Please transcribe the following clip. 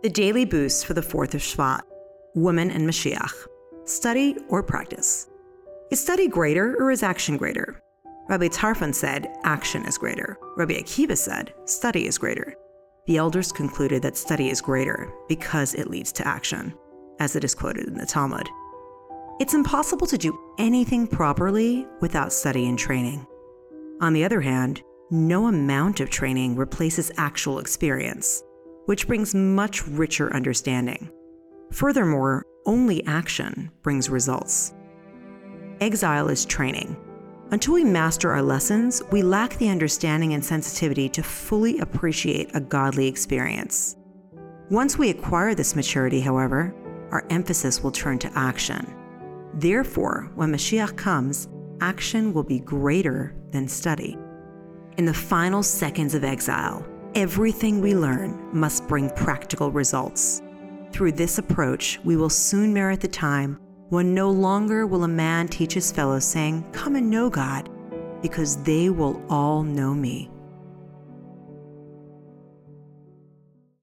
The daily boost for the 4th of Shvat Women and Mashiach. Study or practice? Is study greater or is action greater? Rabbi Tarfon said, action is greater. Rabbi Akiva said, study is greater. The elders concluded that study is greater because it leads to action, as it is quoted in the Talmud. It's impossible to do anything properly without study and training. On the other hand, no amount of training replaces actual experience, which brings much richer understanding. Furthermore, only action brings results. Exile is training. Until we master our lessons, we lack the understanding and sensitivity to fully appreciate a godly experience. Once we acquire this maturity, however, our emphasis will turn to action. Therefore, when Mashiach comes, action will be greater than study. In the final seconds of exile, everything we learn must bring practical results. Through this approach, we will soon merit the time when no longer will a man teach his fellows, saying, Come and know God, because they will all know me.